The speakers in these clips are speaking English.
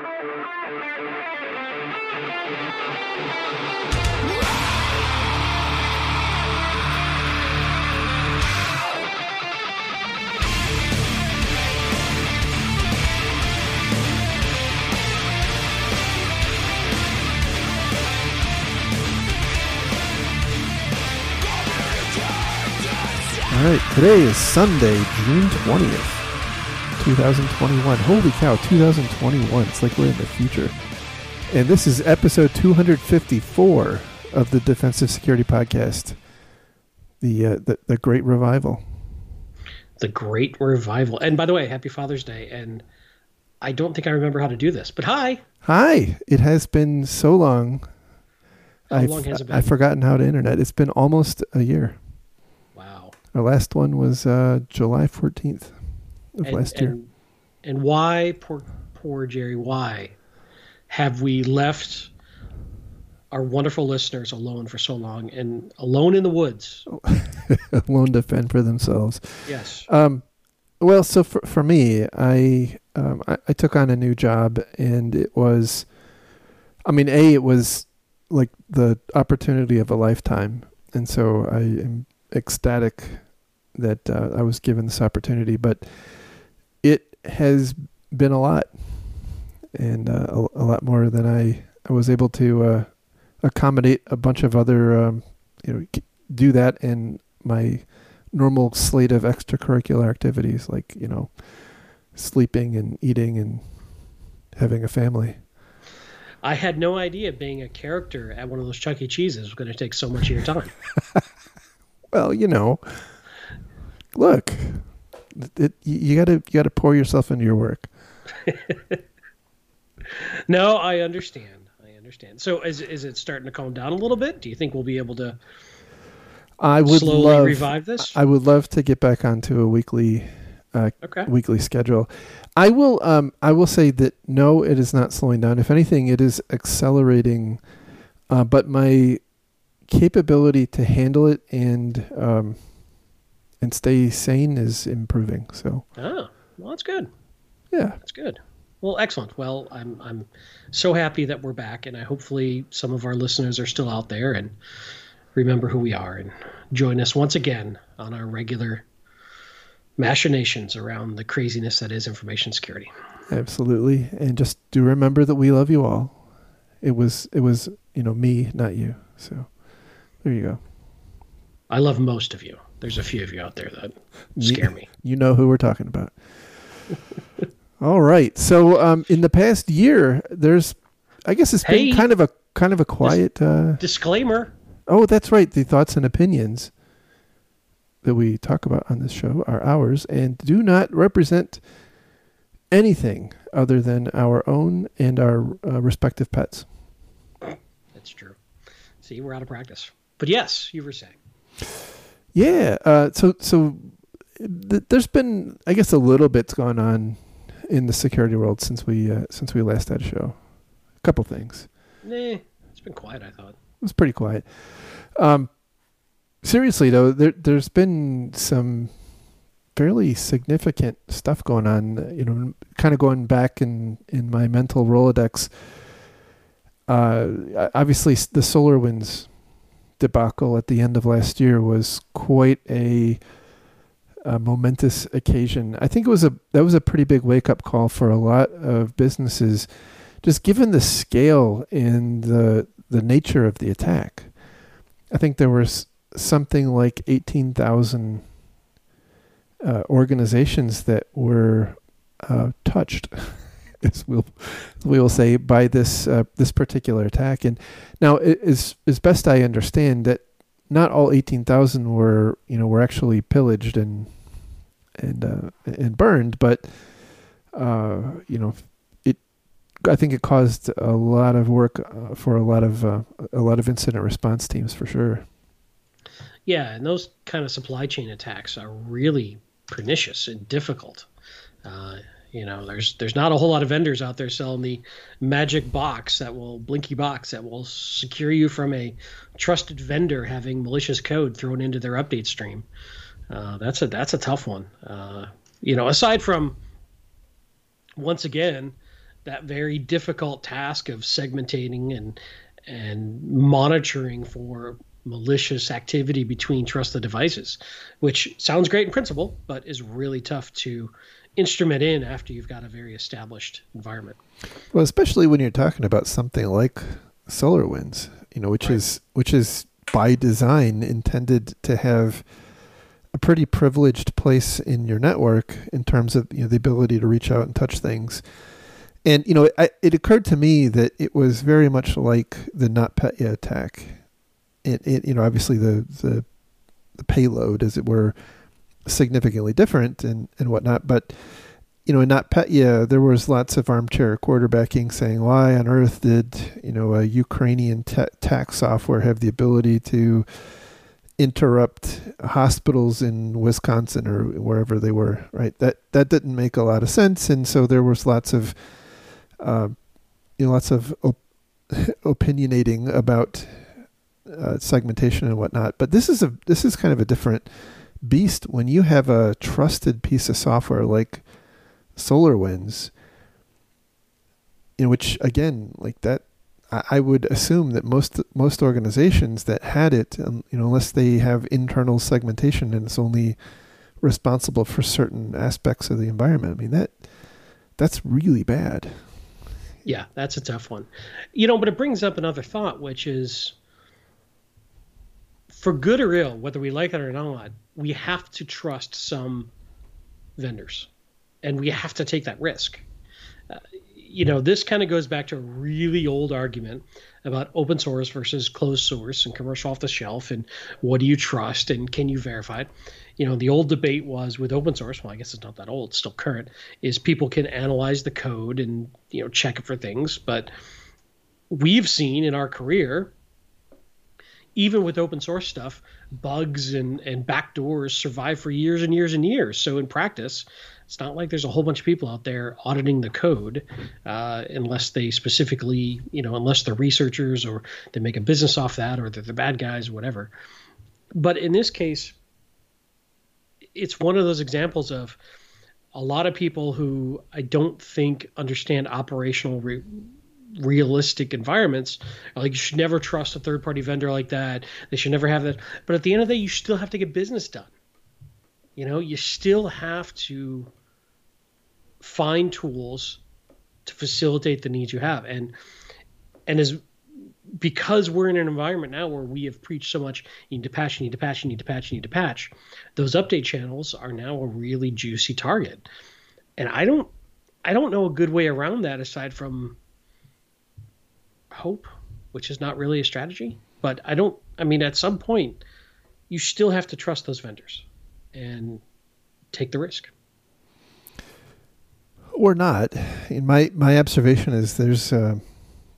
All right, today is Sunday, June 20th, 2021. Holy cow, 2021. It's like we're in the future. And this is episode 254 of the Defensive Security Podcast, the, uh, the, the Great Revival. The Great Revival. And by the way, happy Father's Day. And I don't think I remember how to do this, but hi. Hi, it has been so long. How I've, long has it been? I've forgotten how to internet. It's been almost a year. Wow. Our last one was uh, July 14th of And, last year. And, why, poor, poor Jerry, why have we left our wonderful listeners alone for so long and alone in the woods? Alone to fend for themselves. Yes. Um, well, so for for me, I, um, I I took on a new job, and it was, I mean, a it was like the opportunity of a lifetime, and so I am ecstatic that uh, I was given this opportunity. But it has been a lot, and uh, a, a lot more than I I was able to uh, accommodate a bunch of other, um, you know, do that in my normal slate of extracurricular activities like you know sleeping and eating and having a family I had no idea being a character at one of those Chuck E. Cheeses was going to take so much of your time. well you know look it, you- you gotta you gotta pour yourself into your work no, I understand. I understand. So is, is it starting to calm down a little bit? Do you think we'll be able to i would slowly love revive this? i would love to get back onto a weekly uh, okay. weekly schedule. I will um I will say that no, it is not slowing down. If anything, it is accelerating. Uh, but my capability to handle it and um and stay sane is improving. So Oh, well, that's good. yeah, That's good. Well, excellent. Well, I'm I'm so happy that we're back, and I hopefully some of our listeners are still out there and remember who we are and join us once again on our regular machinations around the craziness that is information security. absolutely. And just do remember that we love you all. It was it was you know me, not you. So there you go. I love most of you. There's a few of you out there that scare me. You know who we're talking about. All right. So, um, in the past year, there's, I guess it's been kind of a kind of a quiet. Uh, Disclaimer. oh, that's right. The thoughts and opinions that we talk about on this show are ours and do not represent anything other than our own and our uh, respective pets. That's true. See, we're out of practice. But yes, you were saying. Yeah. Uh, so so th- there's been, I guess, a little bit's gone on in the security world since we uh, since we last had a show. A couple things. Nah, it's been quiet, I thought. It was pretty quiet. Um, seriously though, there there's been some fairly significant stuff going on. You know, kind of going back in in my mental rolodex. Uh, obviously, the solar SolarWinds debacle at the end of last year was quite a, a momentous occasion. I think it was a that was a pretty big wake up call for a lot of businesses, just given the scale and the the nature of the attack. I think there was something like eighteen thousand uh, organizations that were uh, touched, as we'll we will say, by this uh, this particular attack. And now, is as best I understand that not all eighteen thousand were you know were actually pillaged and and uh, and burned, but uh, you know it. I think it caused a lot of work uh, for a lot of uh, a lot of incident response teams for sure. Yeah, and those kind of supply chain attacks are really pernicious and difficult. You know, there's there's not a whole lot of vendors out there selling the magic box that will blinky box that will secure you from a trusted vendor having malicious code thrown into their update stream. Uh, that's a that's a tough one. Uh, you know, aside from once again that very difficult task of segmenting and and monitoring for malicious activity between trusted devices, which sounds great in principle, but is really tough to instrument in after you've got a very established environment. Well, especially when you're talking about something like SolarWinds, you know, which right. is which is by design intended to have a pretty privileged place in your network in terms of you know the ability to reach out and touch things. And you know, it, it occurred to me that it was very much like the NotPetya attack. It, it you know, obviously the, the the payload, as it were, significantly different and and whatnot. But you know, in NotPetya, there was lots of armchair quarterbacking saying, "Why on earth did you know a Ukrainian te- tax software have the ability to interrupt hospitals in Wisconsin or wherever they were?" Right? That that didn't make a lot of sense, and so there was lots of uh, you know, lots of op- opinionating about uh, segmentation and whatnot. But this is a this is kind of a different beast when you have a trusted piece of software like SolarWinds, in which again, like that, I, I would assume that most most organizations that had it, um, you know, unless they have internal segmentation and it's only responsible for certain aspects of the environment. I mean that that's really bad. Yeah, that's a tough one. You know, but it brings up another thought, which is for good or ill, whether we like it or not, we have to trust some vendors and we have to take that risk. Uh, you know, this kind of goes back to a really old argument about open source versus closed source and commercial off the shelf and what do you trust and can you verify it you know the old debate was with open source well i guess it's not that old it's still current is people can analyze the code and you know check it for things but we've seen in our career even with open source stuff bugs and and backdoors survive for years and years and years so in practice it's not like there's a whole bunch of people out there auditing the code uh, unless they specifically, you know, unless they're researchers or they make a business off that or they're the bad guys, whatever. But in this case, it's one of those examples of a lot of people who I don't think understand operational re- realistic environments. Like you should never trust a third party vendor like that. They should never have that. But at the end of the day, you still have to get business done. You know, you still have to find tools to facilitate the needs you have and and as because we're in an environment now where we have preached so much you need to patch you need to patch you need to patch you need to patch those update channels are now a really juicy target and i don't i don't know a good way around that aside from hope which is not really a strategy but i don't i mean at some point you still have to trust those vendors and take the risk or not. In my my observation is there's a,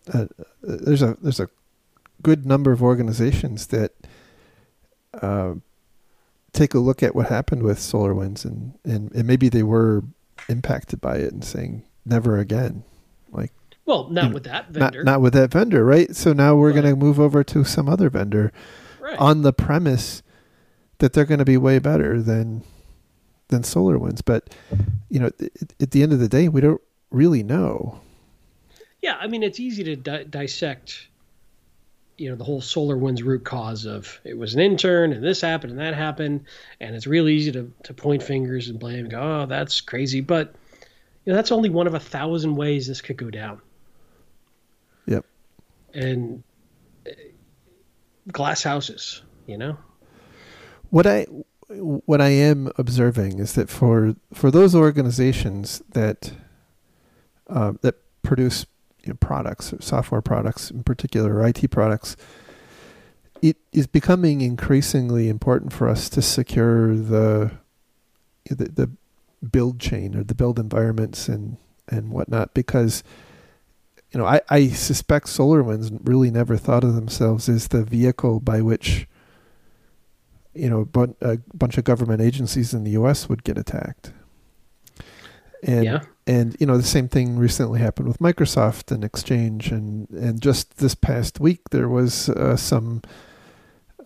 a, there's a there's a good number of organizations that uh, take a look at what happened with SolarWinds and, and and maybe they were impacted by it and saying never again. Well, not mm, with that vendor. Not, not with that vendor, right? So now we're going to move over to some other vendor right. on the premise that they're going to be way better than than solar SolarWinds. But you know, at the end of the day, we don't really know. Yeah, I mean, it's easy to di- dissect. You know, the whole solar SolarWinds root cause of it was an intern and this happened and that happened, and it's really easy to to point fingers and blame. And go, oh, that's crazy, but you know, that's only one of a thousand ways this could go down. And uh, glass houses, you know. What I what I am observing is that for for those organizations that uh, that produce you know, products, software products in particular, or IT products, it is becoming increasingly important for us to secure the the, the build chain or the build environments and and whatnot because you know I, I suspect SolarWinds really never thought of themselves as the vehicle by which you know, but a bunch of government agencies in the U.S. would get attacked. And yeah. and you know the same thing recently happened with Microsoft and Exchange, and and just this past week there was uh, some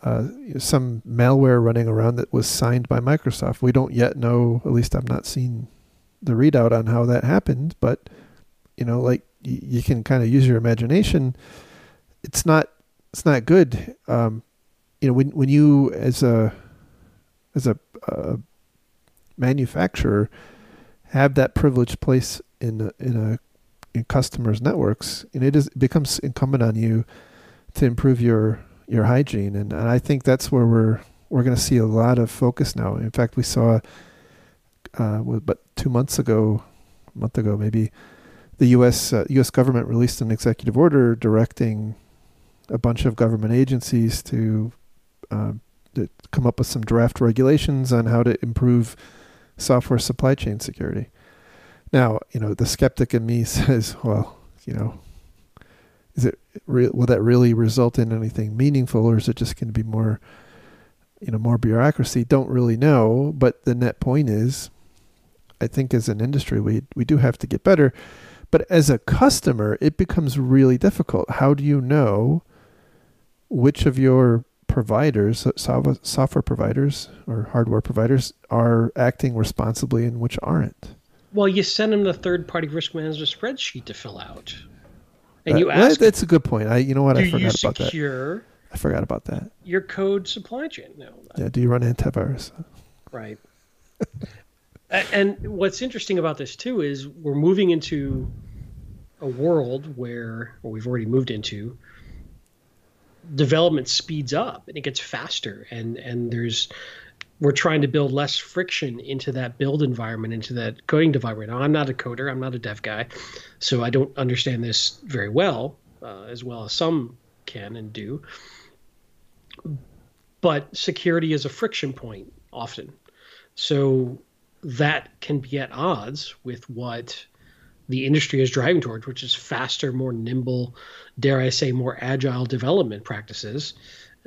uh, some malware running around that was signed by Microsoft. We don't yet know, at least I've not seen the readout on how that happened, but you know, like you, can kind of use your imagination. It's not it's not good. Um, you know, when when you as a as a, a manufacturer have that privileged place in in a in customers' networks, and it is it becomes incumbent on you to improve your your hygiene, and, and I think that's where we're we're going to see a lot of focus now. In fact, we saw, uh, but two months ago, a month ago maybe, the U.S. Uh, U.S. government released an executive order directing a bunch of government agencies to, uh, to come up with some draft regulations on how to improve software supply chain security. Now, you know, the skeptic in me says, well, you know, is it re- will that really result in anything meaningful, or is it just going to be more, you know, more bureaucracy? Don't really know. But the net point is, I think as an industry, we we do have to get better. But as a customer, it becomes really difficult. How do you know which of your providers, software providers or hardware providers, are acting responsibly and which aren't? Well, you send them the third-party risk management spreadsheet to fill out, and uh, you ask. That's a good point. I, you know what, I forgot about that. I forgot about that. Your code supply chain. No. Yeah. Do you run antivirus? Right. and what's interesting about this too is we're moving into a world where, or we've already moved into, development speeds up and it gets faster, and and there's we're trying to build less friction into that build environment, into that coding environment. Now, I'm not a coder, I'm not a dev guy, so I don't understand this very well, uh, as well as some can and do. But security is a friction point often. So that can be at odds with what the industry is driving towards, which is faster, more nimble, dare I say, more agile development practices.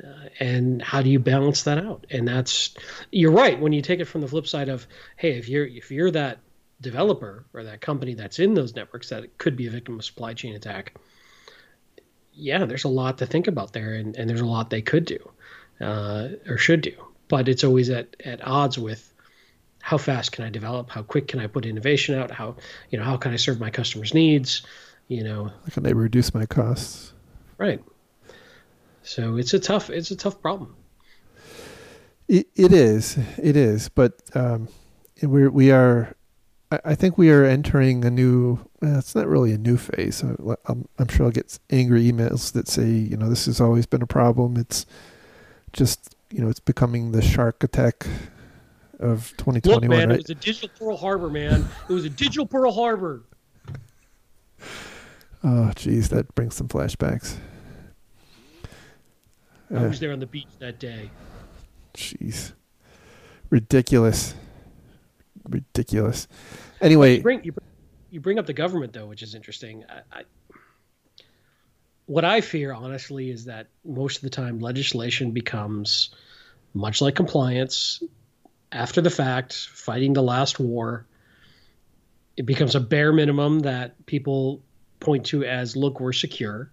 Uh, and how do you balance that out? And that's you're right when you take it from the flip side of hey, if you're if you're that developer or that company that's in those networks that could be a victim of supply chain attack. Yeah, there's a lot to think about there, and, and there's a lot they could do uh, or should do, but it's always at, at odds with how fast can I develop, how quick can I put innovation out, how you know how can I serve my customers' needs, you know, how can I reduce my costs? Right. So it's a tough it's a tough problem. It, it is it is, but um, we're we are. I, think we are entering a new. Well, it's not really a new phase. I'm, I'm sure I'll get angry emails that say, you know, this has always been a problem. It's just, you know, it's becoming the shark attack of 2021. Look, man, right? it was a digital Pearl Harbor, man. It was a digital Pearl Harbor. Oh, geez, that brings some flashbacks. I was uh, there on the beach that day. Jeez, ridiculous, ridiculous. Anyway, you bring, you, you bring up the government though, which is interesting. I, I, what I fear, honestly, is that most of the time legislation becomes much like compliance after the fact, fighting the last war. It becomes a bare minimum that people point to as, look, we're secure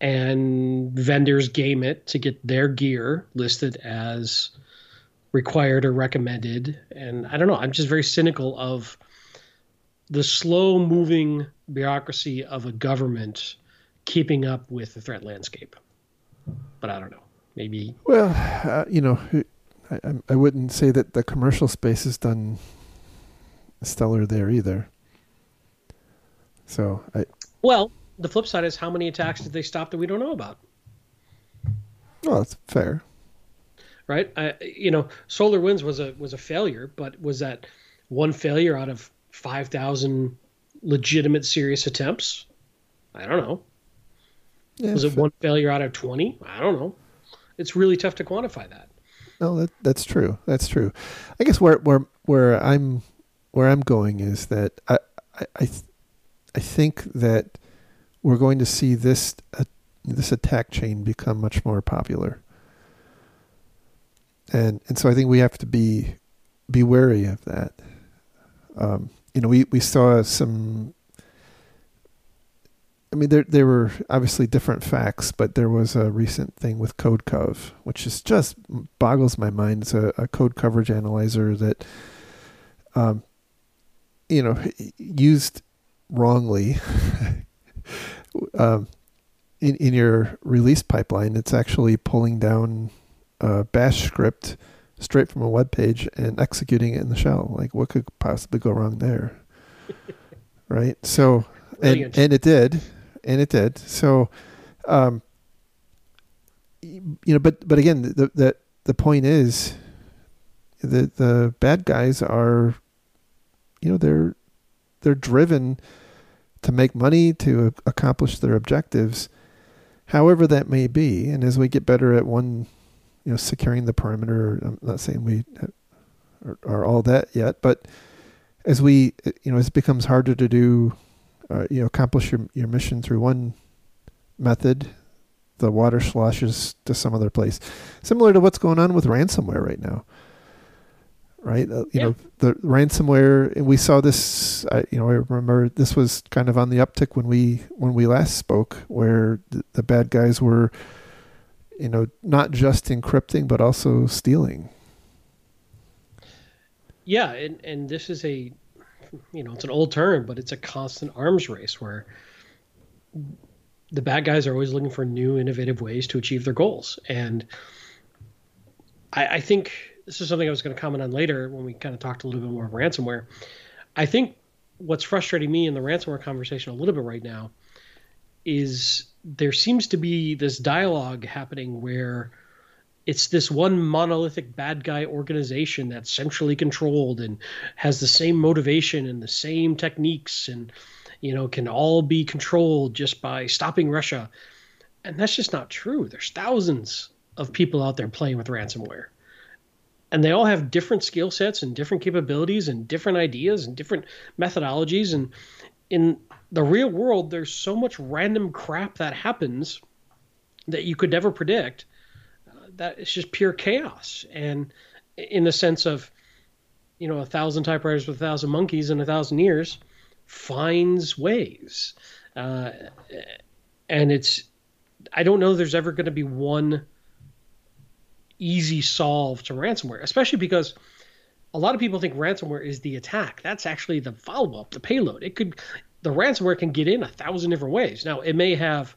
and vendors game it to get their gear listed as required or recommended. And I don't know, I'm just very cynical of the slow moving bureaucracy of a government keeping up with the threat landscape. But I don't know. Maybe. Well, uh, you know, I, I wouldn't say that the commercial space has done stellar there either. So I. Well, the flip side is how many attacks did they stop that we don't know about? Well, that's fair. Right? I, you know, SolarWinds was a was a failure, but was that one failure out of five thousand legitimate serious attempts? I don't know. Yeah, was it one failure out of twenty? I don't know. It's really tough to quantify that. No, that that's true. That's true. I guess where where where I'm where I'm going is that I I I, I think that we're going to see this uh, this attack chain become much more popular. And and so I think we have to be be wary of that. Um, you know, we, we saw some. I mean, there there were obviously different facts, but there was a recent thing with CodeCov, which is just boggles my mind. It's a, a code coverage analyzer that, um, you know, used wrongly, um, in in your release pipeline, it's actually pulling down a Bash script straight from a web page and executing it in the shell. Like, what could possibly go wrong there? right. So, and and it did, and it did. So, um, you know, but but again, the the the point is, the the bad guys are, you know, they're they're driven to make money to accomplish their objectives, however that may be. And as we get better at one, you know, securing the perimeter, I'm not saying we are, are all that yet, but as we, you know, it becomes harder to do, uh, you know, accomplish your your mission through one method, the water sloshes to some other place, similar to what's going on with ransomware right now right? Uh, you yeah. know, the ransomware, and we saw this. Uh, you know, I remember this was kind of on the uptick when we when we last spoke, where the, the bad guys were, you know, not just encrypting but also stealing. Yeah, and and this is a, you know, it's an old term, but it's a constant arms race where the bad guys are always looking for new, innovative ways to achieve their goals, and I, I think this is something I was going to comment on later when we kind of talked a little bit more of ransomware. I think what's frustrating me in the ransomware conversation a little bit right now is there seems to be this dialogue happening where it's this one monolithic bad guy organization that's centrally controlled and has the same motivation and the same techniques and you know can all be controlled just by stopping Russia. And that's just not true. There's thousands of people out there playing with ransomware and they all have different skill sets and different capabilities and different ideas and different methodologies and in the real world there's so much random crap that happens that you could never predict that it's just pure chaos and in the sense of you know a thousand typewriters with a thousand monkeys in a thousand years finds ways uh, and it's i don't know there's ever going to be one easy solve to ransomware, especially because a lot of people think ransomware is the attack. That's actually the follow up, the payload. It could the ransomware can get in a thousand different ways. Now it may have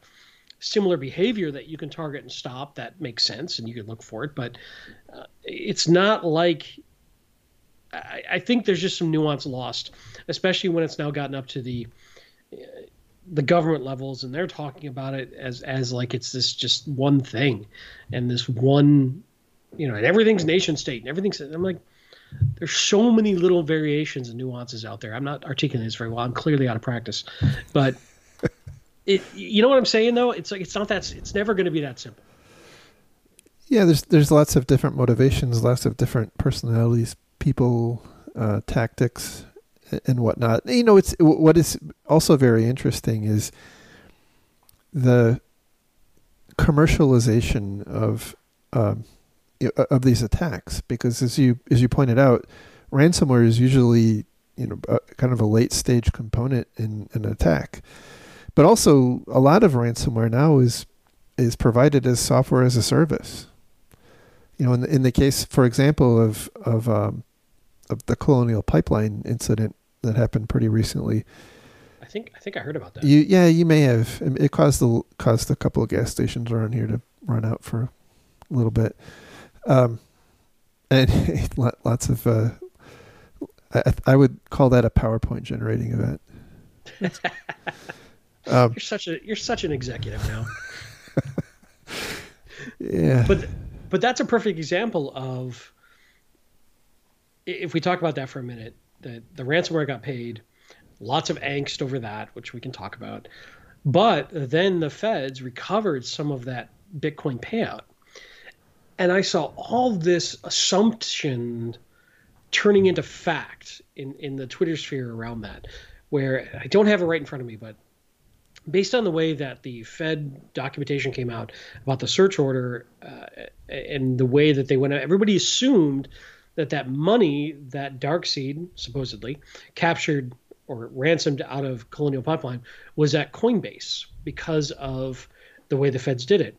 similar behavior that you can target and stop that makes sense and you can look for it, but uh, it's not like I, I, think there's just some nuance lost, especially when it's now gotten up to the uh, the government levels and they're talking about it as as like it's this just one thing and this one you know, and everything's nation state and everything's. I'm like, there's so many little variations and nuances out there. I'm not articulating this very well. I'm clearly out of practice, but it. You know what I'm saying though? It's like it's not that. It's never going to be that simple. Yeah, there's there's lots of different motivations, lots of different personalities, people, uh, tactics, and whatnot. You know, it's what is also very interesting is the commercialization of um, of these attacks because as you as you pointed out ransomware is usually you know kind of a late stage component in an attack but also a lot of ransomware now is is provided as software as a service you know in the, in the case for example of of um, of the colonial pipeline incident that happened pretty recently I think I think I heard about that. You, yeah, you may have. It caused the caused a couple of gas stations around here to run out for a little bit. Um, and lots of, uh, I, I, would call that a PowerPoint generating event. um, you're such a you're such an executive now. yeah, but but that's a perfect example of if we talk about that for a minute. The the ransomware got paid, lots of angst over that, which we can talk about. But then the feds recovered some of that Bitcoin payout and I saw all this assumption turning into fact in, in the Twitter sphere around that, where I don't have it right in front of me, but based on the way that the Fed documentation came out about the search order uh, and the way that they went out, everybody assumed that that money that DarkSide supposedly captured or ransomed out of Colonial Pipeline was at Coinbase because of the way the feds did it.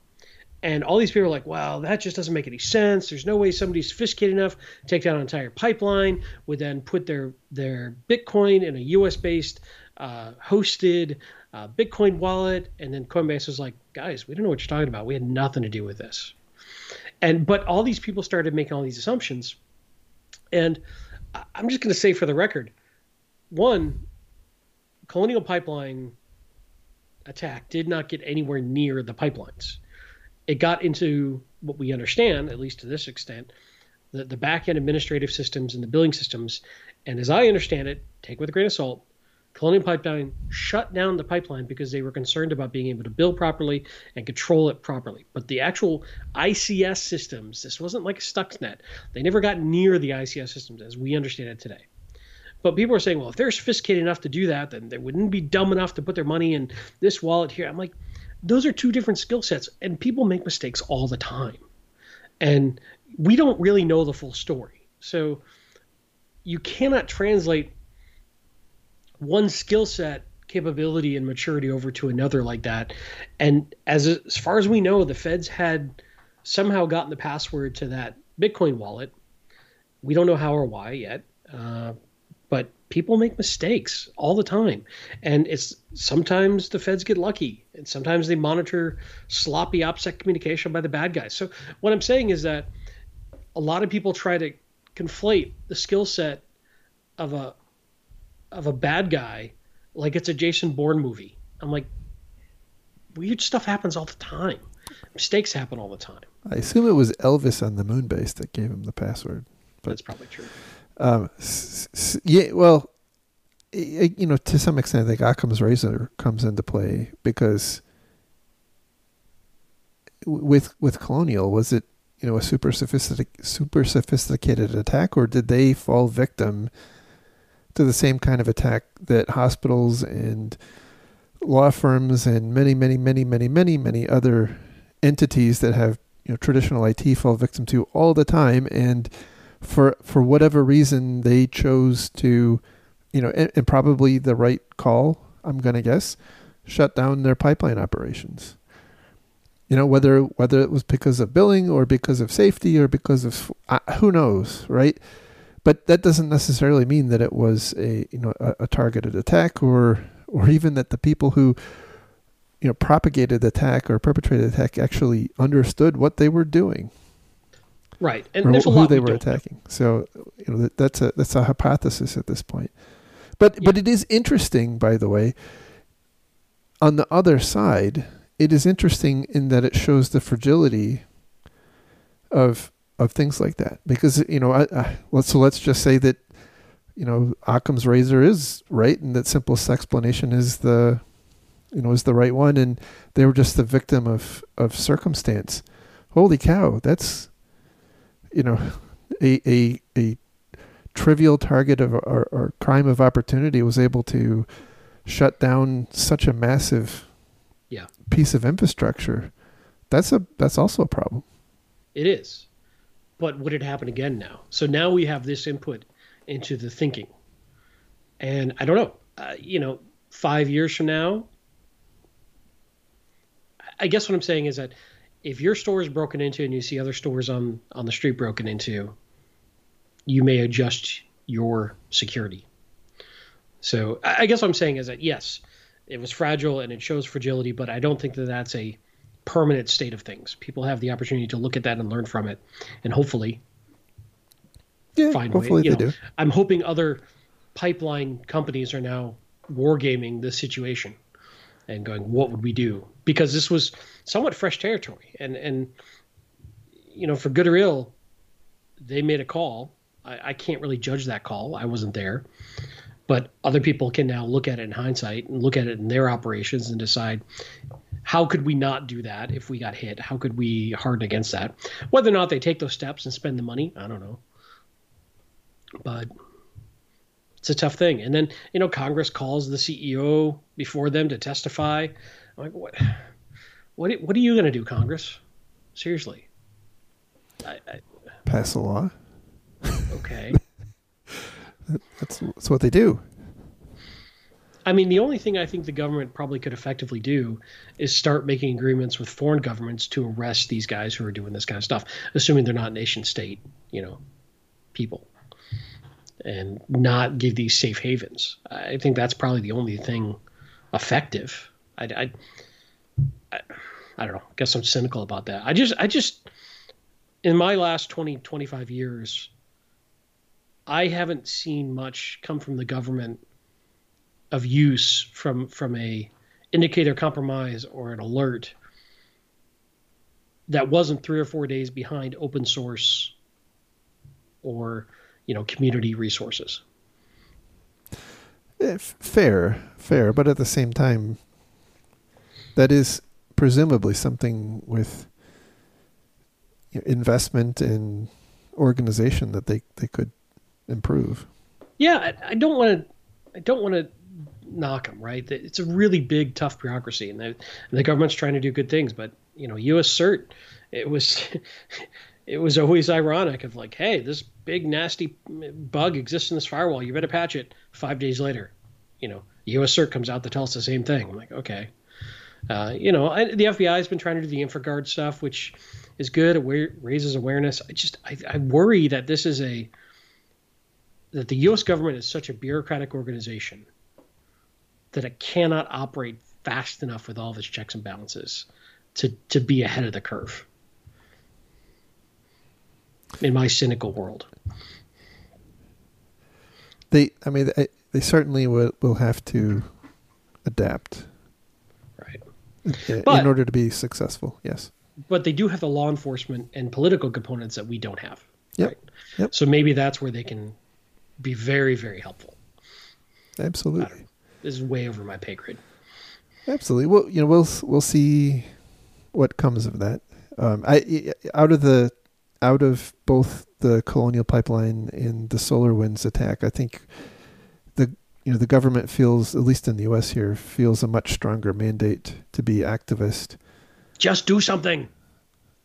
And all these people are like, "Well, that just doesn't make any sense. There's no way somebody sophisticated enough to take down an entire pipeline would then put their their Bitcoin in a U.S. based uh, hosted uh, Bitcoin wallet." And then Coinbase was like, "Guys, we don't know what you're talking about. We had nothing to do with this." And but all these people started making all these assumptions, and I'm just going to say for the record, one, Colonial Pipeline attack did not get anywhere near the pipelines. It got into what we understand, at least to this extent, the, the back end administrative systems and the billing systems. And as I understand it, take with a grain of salt, Colonial Pipeline shut down the pipeline because they were concerned about being able to build properly and control it properly. But the actual ICS systems, this wasn't like Stuxnet. They never got near the ICS systems as we understand it today. But people are saying, well, if they're sophisticated enough to do that, then they wouldn't be dumb enough to put their money in this wallet here. I'm like, those are two different skill sets, and people make mistakes all the time. And we don't really know the full story. So you cannot translate one skill set capability and maturity over to another like that. And as as far as we know, the feds had somehow gotten the password to that Bitcoin wallet. We don't know how or why yet, uh, but people make mistakes all the time, and it's sometimes the feds get lucky, and sometimes they monitor sloppy OPSEC communication by the bad guys. So what I'm saying is that a lot of people try to conflate the skill set of a of a bad guy like it's a Jason Bourne movie. I'm like, weird stuff happens all the time. Mistakes happen all the time. I assume it was Elvis on the moon base that gave him the password. But, That's probably true. Um, s- s- yeah, well, you know, to some extent, I think Occam's razor comes into play because with with Colonial, was it you know a super sophisticated super sophisticated attack, or did they fall victim to the same kind of attack that hospitals and law firms and many, many, many, many, many, many other entities that have you know traditional IT fall victim to all the time, and for for whatever reason they chose to, you know, and, and probably the right call, I'm gonna guess, shut down their pipeline operations. You know whether whether it was because of billing or because of safety or because of uh, who knows, right? But that doesn't necessarily mean that it was a you know a, a, targeted attack or or even that the people who you know propagated the attack or perpetrated the attack actually understood what they were doing right and or who they we were attacking know. so you know that, that's a that's a hypothesis at this point but yeah. but it is interesting by the way on the other side it is interesting in that it shows the fragility of of things like that. Because you know I, I, let's so let's just say that you know Occam's razor is right and that simplest explanation is the you know is the right one. And they were just the victim of of circumstance. Holy cow that's you know a a, a trivial target of or, or crime of opportunity was able to shut down such a massive yeah. piece of infrastructure. That's a that's also a problem. It is but would it happen again now? So now we have this input into the thinking. And I don't know, uh, you know, five years from now, I guess what I'm saying is that if your store is broken into and you see other stores on, on the street broken into, you may adjust your security. So I guess what I'm saying is that yes, it was fragile and it shows fragility, but I don't think that that's a permanent state of things. People have the opportunity to look at that and learn from it, and hopefully yeah, find hopefully way. They know, do. I'm hoping other pipeline companies are now wargaming this situation and going, "What would we do?" Because this was somewhat fresh territory, and and you know, for good or ill, they made a call. I, I can't really judge that call. I wasn't there but other people can now look at it in hindsight and look at it in their operations and decide how could we not do that if we got hit? How could we harden against that? Whether or not they take those steps and spend the money, I don't know. But it's a tough thing. And then, you know, Congress calls the CEO before them to testify. I'm like, what? What? What are you going to do, Congress? Seriously. I, I, Pass a law. Okay. that's, that's what they do. I mean, the only thing I think the government probably could effectively do is start making agreements with foreign governments to arrest these guys who are doing this kind of stuff, assuming they're not nation state, you know, people, and not give these safe havens. I think that's probably the only thing effective. I, I, I, I don't know. I guess I'm cynical about that. I just, I just, in my last 20, 25 years, I haven't seen much come from the government of use from from a indicator compromise or an alert that wasn't three or four days behind open source or you know community resources. Eh, fair fair but at the same time that is presumably something with investment in organization that they, they could improve. Yeah i, I don't want to i don't want to knock them, right? It's a really big, tough bureaucracy, and the, and the government's trying to do good things. But you know, U.S. CERT, it was it was always ironic of like, hey, this big nasty bug exists in this firewall. You better patch it. Five days later, you know, U.S. CERT comes out to tell us the same thing. I'm like, okay. Uh, you know, I, the FBI has been trying to do the InfraGard stuff, which is good. It raises awareness. I just I, I worry that this is a that the U.S. government is such a bureaucratic organization that it cannot operate fast enough with all of its checks and balances to to be ahead of the curve. In my cynical world, they I mean they, they certainly will will have to adapt, right? In, but, in order to be successful, yes. But they do have the law enforcement and political components that we don't have. Yep. Right? Yep. So maybe that's where they can be very very helpful. Absolutely is way over my pay grade. Absolutely. Well, you know, we'll we'll see what comes of that. Um, I out of the out of both the Colonial Pipeline and the SolarWinds attack, I think the you know the government feels, at least in the U.S. here, feels a much stronger mandate to be activist. Just do something.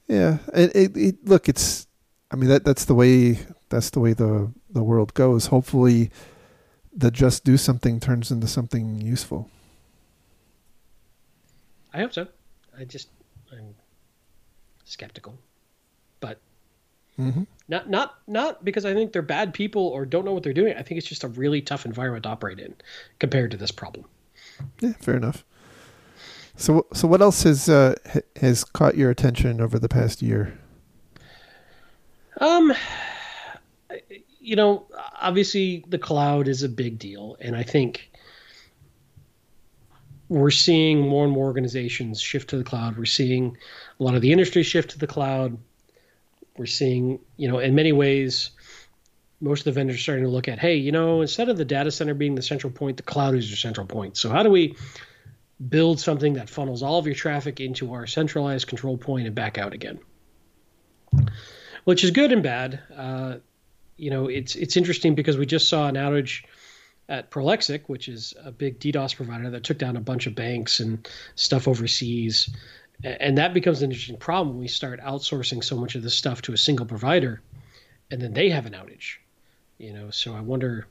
Yeah, it, it, it, look, it's. I mean that that's the way that's the way the the world goes. Hopefully, the just do something turns into something useful. I hope so. I just I'm skeptical, but mm-hmm. not not not because I think they're bad people or don't know what they're doing. I think it's just a really tough environment to operate in compared to this problem. Yeah, fair enough. So so what else has uh, has caught your attention over the past year? Um, you know, obviously the cloud is a big deal, and I think we're seeing more and more organizations shift to the cloud. We're seeing a lot of the industry shift to the cloud. We're seeing, you know, in many ways, most of the vendors are starting to look at, hey, you know, instead of the data center being the central point, the cloud is your central point. So how do we build something that funnels all of your traffic into our centralized control point and back out again? Which is good and bad. Uh, you know, it's it's interesting because we just saw an outage at Prolexic, which is a big DDoS provider that took down a bunch of banks and stuff overseas. And that becomes an interesting problem when we start outsourcing so much of this stuff to a single provider, and then they have an outage. You know, so I wonder,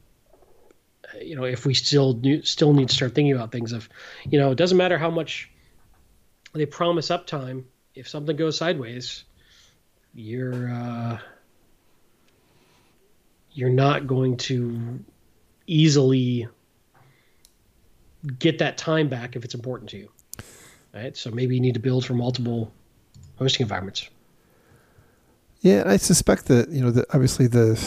you know, if we still still need to start thinking about things of, you know, it doesn't matter how much they promise uptime. If something goes sideways, you're uh, you're not going to easily get that time back if it's important to you. Right? So maybe you need to build for multiple hosting environments. Yeah, I suspect that you know that obviously the,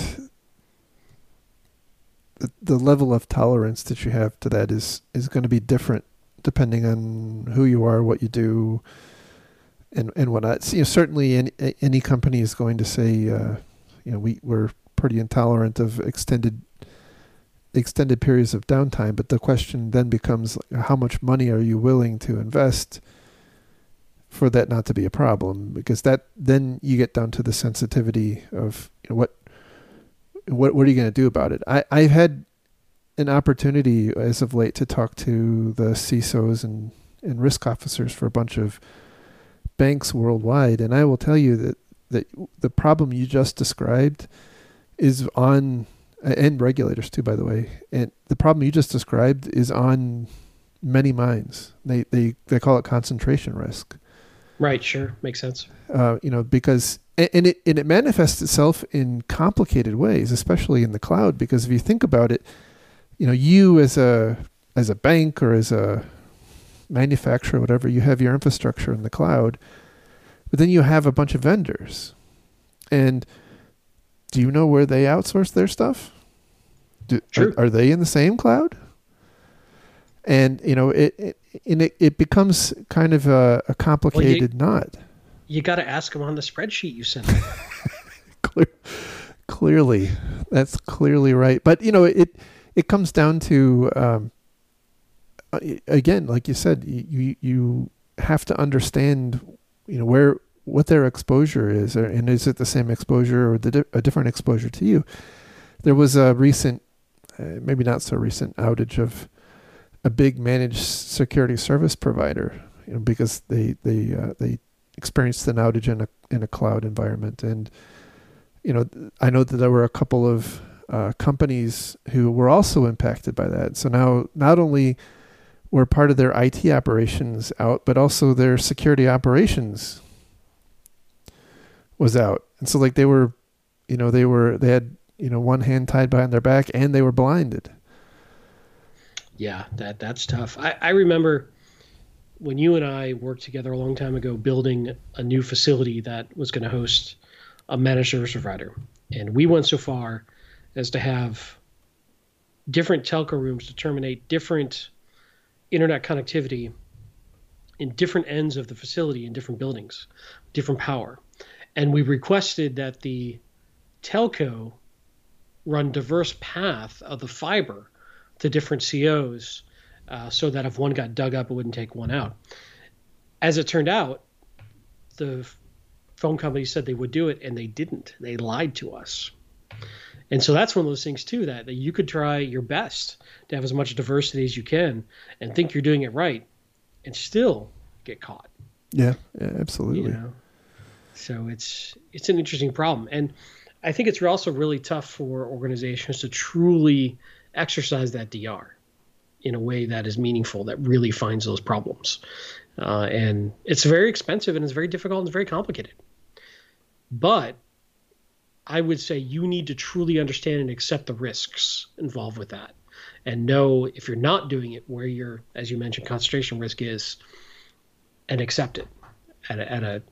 the the level of tolerance that you have to that is is going to be different depending on who you are, what you do, and and whatnot. You know, certainly any any company is going to say, uh, you know, we we're pretty intolerant of extended extended periods of downtime. But the question then becomes how much money are you willing to invest for that not to be a problem? Because that then you get down to the sensitivity of you know, what what what are you going to do about it? I I've had an opportunity as of late to talk to the CISOs and and risk officers for a bunch of banks worldwide, and I will tell you that that the problem you just described is on and regulators too, by the way. And the problem you just described is on many minds. They they they call it concentration risk. Right. Sure. Makes sense. Uh, you know, because and it and it manifests itself in complicated ways, especially in the cloud. Because if you think about it, you know, you as a as a bank or as a manufacturer, whatever, you have your infrastructure in the cloud, but then you have a bunch of vendors, and do you know where they outsource their stuff? Do, True. Are, are, they in the same cloud? And you know, it it it, it becomes kind of a, a complicated well, you, knot. You got to ask them on the spreadsheet you sent. Clear, clearly, that's clearly right. But you know, it it comes down to um, again, like you said, you you have to understand, you know, where what their exposure is, and is it the same exposure or the, a different exposure to you? There was a recent, uh, maybe not so recent, outage of a big managed security service provider, you know, because they they uh, they experienced an outage in a in a cloud environment, and you know, I know that there were a couple of uh, companies who were also impacted by that. So now, not only were part of their IT operations out, but also their security operations was out. And so like they were, you know, they were they had, you know, one hand tied behind their back and they were blinded. Yeah, that that's tough. I, I remember when you and I worked together a long time ago building a new facility that was going to host a managed service provider. And we went so far as to have different telco rooms to terminate different internet connectivity in different ends of the facility in different buildings, different power and we requested that the telco run diverse path of the fiber to different COs uh, so that if one got dug up, it wouldn't take one out. As it turned out, the phone company said they would do it, and they didn't. They lied to us. And so that's one of those things too that, that you could try your best to have as much diversity as you can and think you're doing it right and still get caught. Yeah, yeah absolutely. You know? So it's it's an interesting problem, and I think it's also really tough for organizations to truly exercise that DR in a way that is meaningful, that really finds those problems. Uh, and it's very expensive and it's very difficult and it's very complicated. But I would say you need to truly understand and accept the risks involved with that and know if you're not doing it where your, as you mentioned, concentration risk is and accept it at a, at a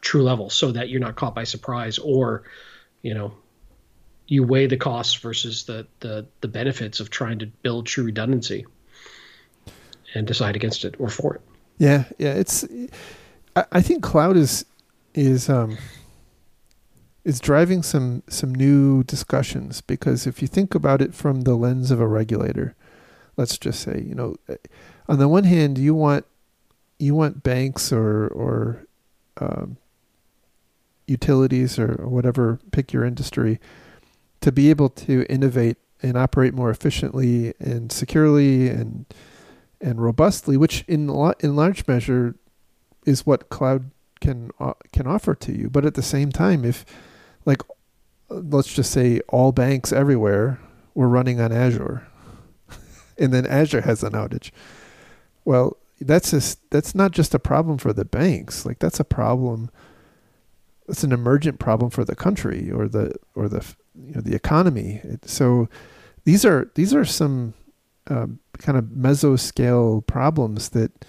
true level so that you're not caught by surprise or you know you weigh the costs versus the the, the benefits of trying to build true redundancy and decide against it or for it. Yeah yeah it's i, think cloud is is um is driving some some new discussions because if you think about it from the lens of a regulator let's just say you know on the one hand you want you want banks or or um, utilities or, whatever, pick your industry, to be able to innovate and operate more efficiently and securely and and robustly, which in in large measure is what cloud can can offer to you. But at the same time, if like let's just say all banks everywhere were running on Azure, and then Azure has an outage, well, that's just that's not just a problem for the banks. Like that's a problem it's an emergent problem for the country or the or the you know the economy. It, so these are these are some um, kind of mesoscale problems that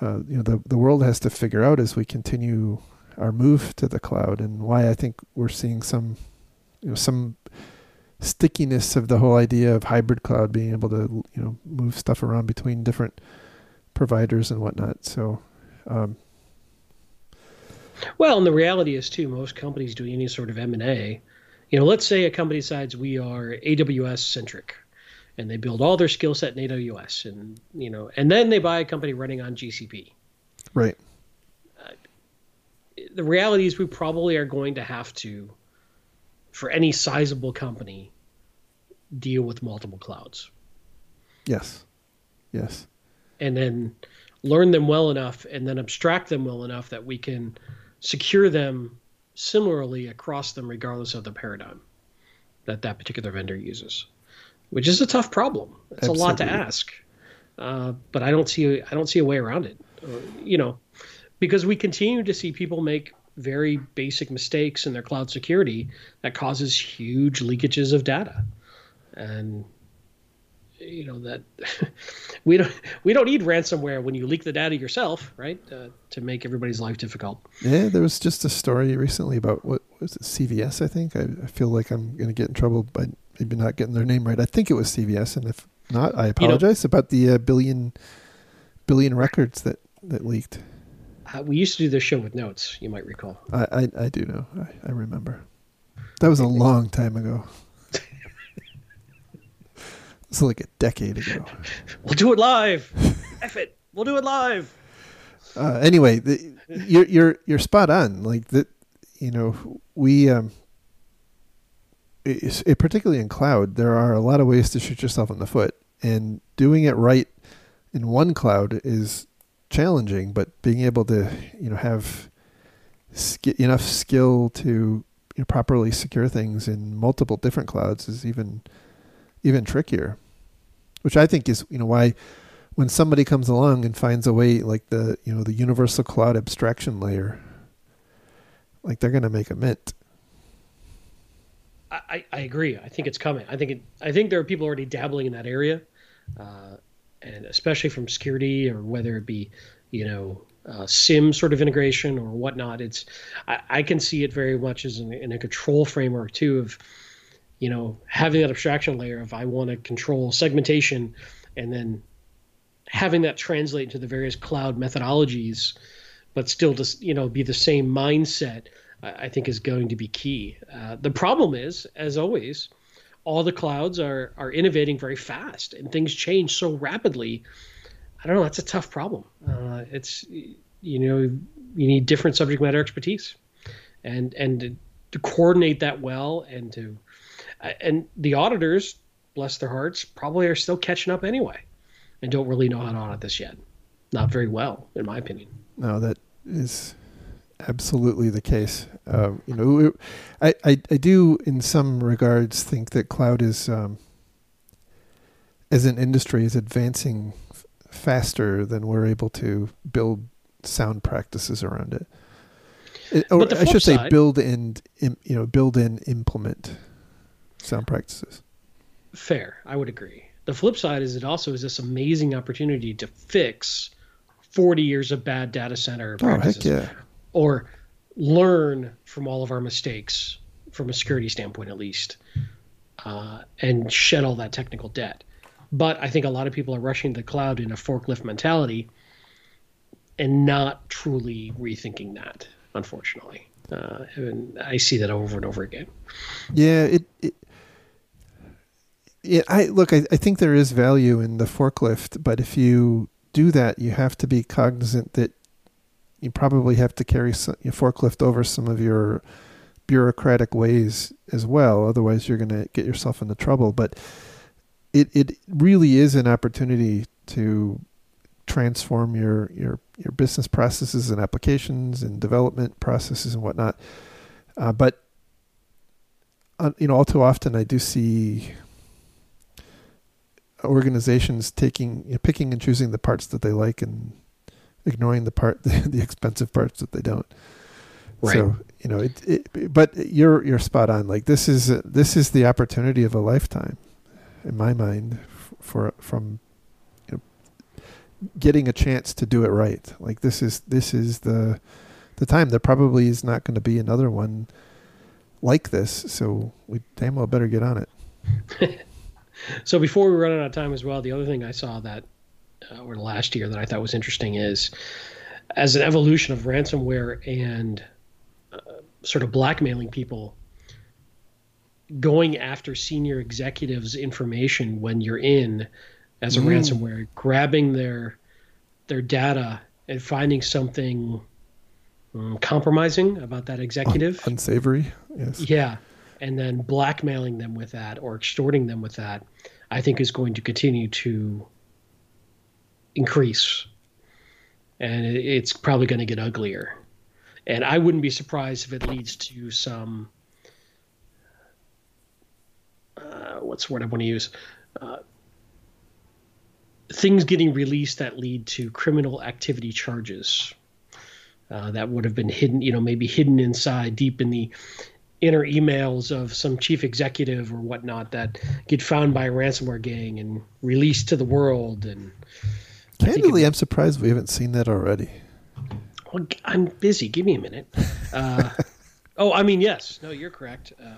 uh, you know the the world has to figure out as we continue our move to the cloud, and why I think we're seeing some you know some stickiness of the whole idea of hybrid cloud being able to you know move stuff around between different providers and whatnot. So um, well, and the reality is too, most companies doing any sort of M and A, you know, let's say a company decides we are AWS centric, and they build all their skill set in AWS, and you know, and then they buy a company running on GCP. Right. Uh, the reality is, we probably are going to have to, for any sizable company, deal with multiple clouds. Yes. Yes. And then learn them well enough, and then abstract them well enough that we can secure them similarly across them regardless of the paradigm that that particular vendor uses, which is a tough problem. It's Absolutely. a lot to ask, uh, but I don't see I don't see a way around it. Uh, you know, because we continue to see people make very basic mistakes in their cloud security that causes huge leakages of data, and you know that we don't we don't need ransomware when you leak the data yourself, right? Uh, to make everybody's life difficult. Yeah, there was just a story recently about what was it CVS? I think I, I feel like I'm going to get in trouble by maybe not getting their name right. I think it was CVS, and if not, I apologize you know, about the uh, billion billion records that that leaked. Uh, we used to do this show with notes. You might recall. I I, I do know. I, I remember. That was a long time ago. It's like a decade ago. we'll do it live. F it. We'll do it live. Uh, anyway, the, you're you're you're spot on. Like that, you know, we um, it, it, particularly in cloud, there are a lot of ways to shoot yourself in the foot, and doing it right in one cloud is challenging. But being able to, you know, have sk- enough skill to you know, properly secure things in multiple different clouds is even even trickier, which I think is you know why when somebody comes along and finds a way like the you know the universal cloud abstraction layer, like they're going to make a mint. I, I agree. I think it's coming. I think it. I think there are people already dabbling in that area, uh, and especially from security or whether it be, you know, uh, SIEM sort of integration or whatnot. It's I, I can see it very much as in, in, a control framework too of you know, having that abstraction layer of I want to control segmentation and then having that translate into the various cloud methodologies, but still just, you know, be the same mindset, I think is going to be key. Uh, the problem is, as always, all the clouds are, are innovating very fast and things change so rapidly. I don't know. That's a tough problem. Uh, it's, you know, you need different subject matter expertise and, and to, to coordinate that well and to, and the auditors, bless their hearts, probably are still catching up anyway, and don't really know how to audit this yet. Not very well, in my opinion. No, that is absolutely the case. Um, you know, I, I, I do in some regards think that cloud is, um, as an industry, is advancing f- faster than we're able to build sound practices around it. it or I should side, say, build and you know, build and implement sound practices. Fair, I would agree. The flip side is it also is this amazing opportunity to fix 40 years of bad data center practices. Oh, yeah. Or learn from all of our mistakes from a security standpoint, at least, uh, and shed all that technical debt. But I think a lot of people are rushing to the cloud in a forklift mentality and not truly rethinking that, unfortunately. Uh, and I see that over and over again. Yeah, it, it yeah, I look. I, I think there is value in the forklift, but if you do that, you have to be cognizant that you probably have to carry some, your forklift over some of your bureaucratic ways as well. Otherwise, you're going to get yourself into trouble. But it it really is an opportunity to transform your your your business processes and applications and development processes and whatnot. Uh, but uh, you know, all too often I do see organizations taking you know, picking and choosing the parts that they like and ignoring the part the, the expensive parts that they don't. Right. So you know it, it, but you're you're spot on. Like this is this is the opportunity of a lifetime, in my mind, for from you know, getting a chance to do it right. Like this is this is the the time. There probably is not going to be another one like this. So we damn well better get on it. So before we run out of time as well, the other thing I saw that uh, or last year that I thought was interesting is as an evolution of ransomware and uh, sort of blackmailing people going after senior executives information when you're in as a mm. ransomware grabbing their their data and finding something um, compromising about that executive. unsavory yes. Yeah and then blackmailing them with that or extorting them with that, I think is going to continue to increase. And it's probably going to get uglier. And I wouldn't be surprised if it leads to some uh, what's the word I want to use? Uh, things getting released that lead to criminal activity charges uh, that would have been hidden, you know, maybe hidden inside deep in the inner emails of some chief executive or whatnot that get found by a ransomware gang and released to the world. And candidly, I'm surprised we haven't seen that already. Well, I'm busy. Give me a minute. Uh, oh, I mean, yes. No, you're correct. Uh,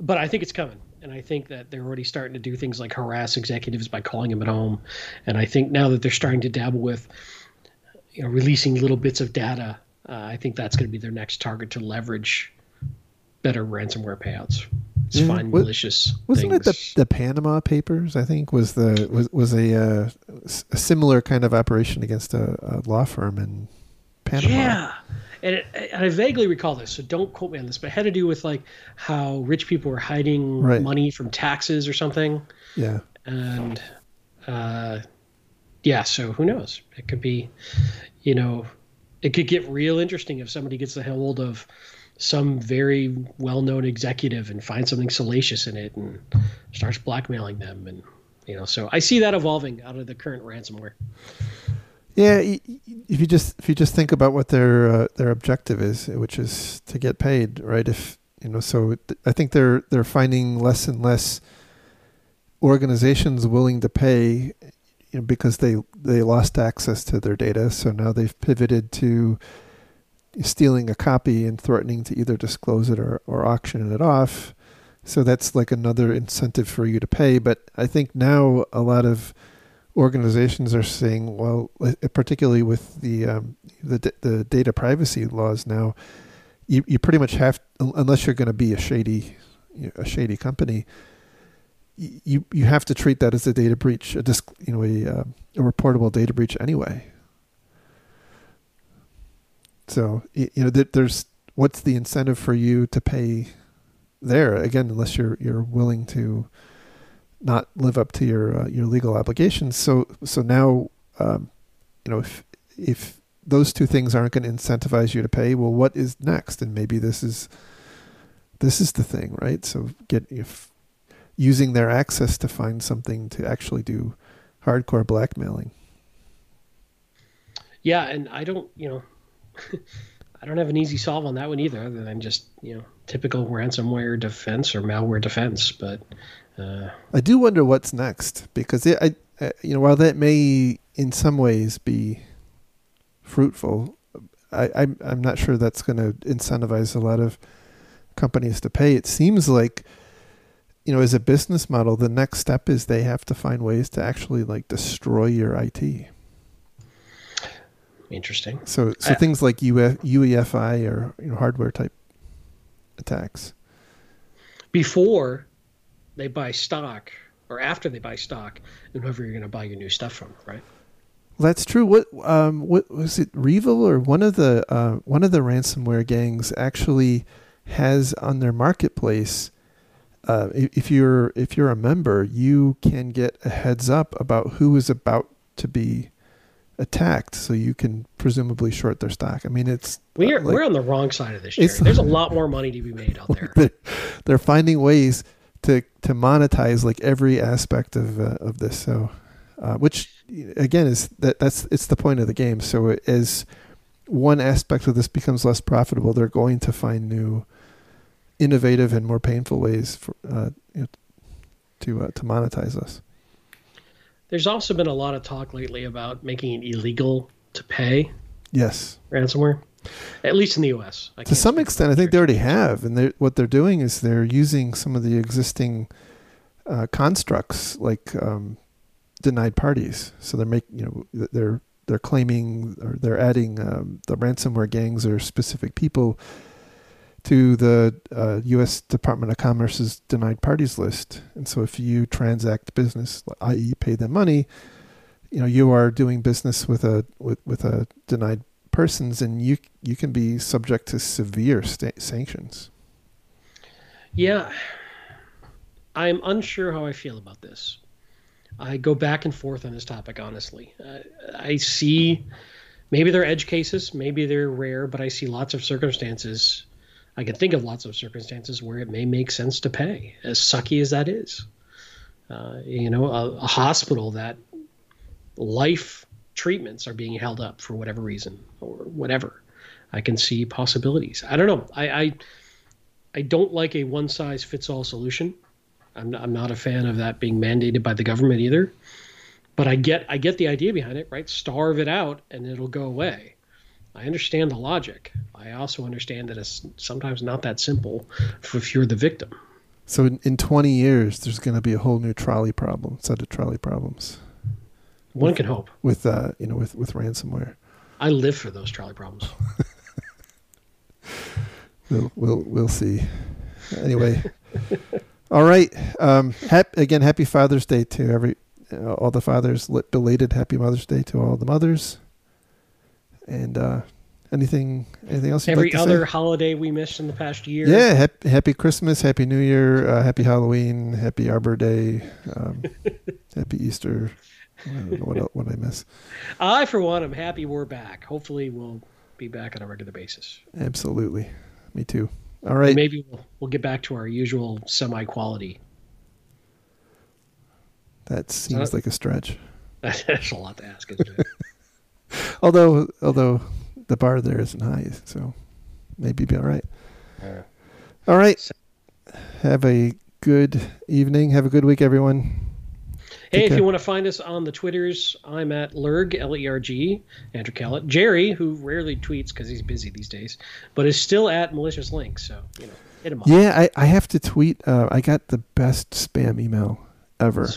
but I think it's coming. And I think that they're already starting to do things like harass executives by calling them at home. And I think now that they're starting to dabble with, you know, releasing little bits of data, uh, I think that's going to be their next target to leverage better ransomware payouts. It's yeah. find what, malicious. Wasn't things. it the, the Panama Papers? I think was the was was a, uh, a similar kind of operation against a, a law firm in Panama. Yeah. And, it, and, I vaguely recall this, so don't quote me on this, but it had to do with like how rich people were hiding right. money from taxes or something. Yeah. And uh, yeah, so who knows? It could be, you know, it could get real interesting if somebody gets a hold of some very well-known executive and finds something salacious in it and starts blackmailing them and you know so i see that evolving out of the current ransomware yeah, if you just if you just think about what their uh, their objective is, which is to get paid, right? If you know, so I think they're they're finding less and less organizations willing to pay, you know, because they they lost access to their data. So now they've pivoted to stealing a copy and threatening to either disclose it or, or auction it off. So that's like another incentive for you to pay. But I think now a lot of organizations are saying, well, particularly with the um, the, the data privacy laws now, you, you pretty much have, unless you're going to be a shady a shady company, you you have to treat that as a data breach, a disc, you know, a, uh, a reportable data breach anyway. So you know, there's what's the incentive for you to pay there again, unless you're you're willing to not live up to your uh, your legal obligations. So so now, um, you know, if if those two things aren't going to incentivize you to pay, well, what is next? And maybe this is this is the thing, right? So get if using their access to find something to actually do hardcore blackmailing. Yeah, and I don't, you know, I don't have an easy solve on that one either, other than just you know typical ransomware defense or malware defense. But uh, I do wonder what's next because it, I, I, you know, while that may in some ways be fruitful, I, I'm I'm not sure that's going to incentivize a lot of companies to pay. It seems like, you know, as a business model, the next step is they have to find ways to actually like destroy your IT. Interesting. So, so I, things like UF, UEFI or you know hardware type attacks. Before they buy stock or after they buy stock and whoever you're going to buy your new stuff from, right? That's true. What um, what was it? REvil or one of the uh, one of the ransomware gangs actually has on their marketplace. Uh, if you're if you're a member, you can get a heads up about who is about to be attacked, so you can presumably short their stock. I mean, it's we're like, we're on the wrong side of this. There's a lot more money to be made out there. They're, they're finding ways to to monetize like every aspect of uh, of this. So, uh, which again is that that's it's the point of the game. So as one aspect of this becomes less profitable, they're going to find new, innovative and more painful ways for uh, you know, to uh, to monetize us. There's also been a lot of talk lately about making it illegal to pay. Yes. Ransomware at least in the U.S. to some extent, I think they already have, and they're, what they're doing is they're using some of the existing uh, constructs like um, denied parties. So they're making, you know, they're they're claiming or they're adding um, the ransomware gangs or specific people to the uh, U.S. Department of Commerce's denied parties list. And so, if you transact business, i.e., pay them money, you know you are doing business with a with, with a denied persons, and you you can be subject to severe sta- sanctions. Yeah, I'm unsure how I feel about this. I go back and forth on this topic, honestly. Uh, I see maybe they're edge cases, maybe they're rare, but I see lots of circumstances I can think of lots of circumstances where it may make sense to pay, as sucky as that is. Uh, you know, a, a hospital that life treatments are being held up for whatever reason or whatever. I can see possibilities. I don't know. I I, I don't like a one size fits all solution. I'm I'm not a fan of that being mandated by the government either. But I get I get the idea behind it, right? Starve it out and it'll go away. I understand the logic. I also understand that it's sometimes not that simple if you're the victim. So in, in 20 years, there's going to be a whole new trolley problem, set of trolley problems. One can hope. With uh, you know, with with ransomware. I live for those trolley problems. we'll we'll we'll see. Anyway, all right. Um, hap- again, happy Father's Day to every uh, all the fathers. Belated Happy Mother's Day to all the mothers. And uh, anything anything else? Every like other say? holiday we missed in the past year. Yeah. Happy, happy Christmas, Happy New Year, uh, Happy Halloween, Happy Arbor Day, um, Happy Easter. I don't know what what I miss. I, for one, am happy we're back. Hopefully, we'll be back on a regular basis. Absolutely, me too. All right, maybe we'll, we'll get back to our usual semi quality. That seems like a stretch. That's a lot to ask, isn't it? Although, although the bar there isn't high, so maybe be all right. Uh, all right. Have a good evening. Have a good week, everyone. Hey, if you want to find us on the Twitters, I'm at Lerg, L E R G, Andrew Kalat. Jerry, who rarely tweets because he's busy these days, but is still at Malicious Link. So, you know, hit him up. Yeah, I, I have to tweet. Uh, I got the best spam email ever.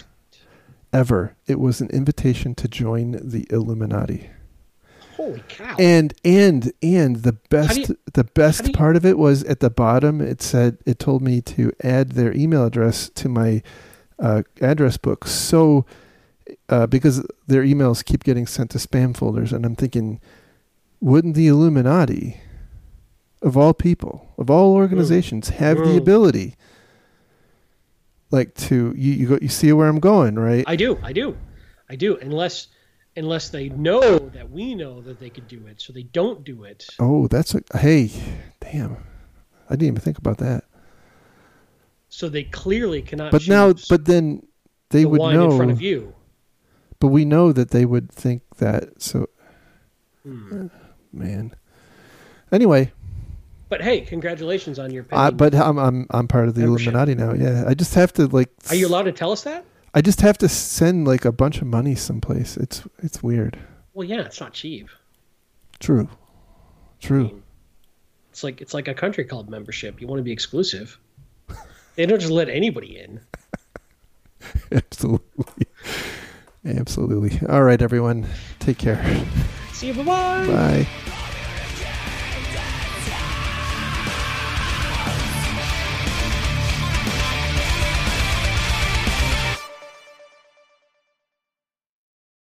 Ever. It was an invitation to join the Illuminati. Holy cow! And and and the best you, the best you, part of it was at the bottom. It said it told me to add their email address to my uh, address book. So, uh, because their emails keep getting sent to spam folders, and I'm thinking, wouldn't the Illuminati, of all people, of all organizations, have mm. the ability, like to you you go you see where I'm going, right? I do, I do, I do. Unless unless they know that we know that they could do it, so they don't do it. Oh, that's a hey, damn! I didn't even think about that so they clearly cannot. But now, but then they the would know in front of you. But we know that they would think that. So, hmm. uh, man. Anyway. But hey, congratulations on your. Uh, but I'm I'm I'm part of the membership. Illuminati now. Yeah, I just have to like. Are you allowed to tell us that? I just have to send like a bunch of money someplace. It's it's weird. Well, yeah, it's not cheap. True. True. I mean, it's like it's like a country club membership. You want to be exclusive. They don't just let anybody in. Absolutely. Absolutely. All right, everyone. Take care. See you. Bye-bye. Bye.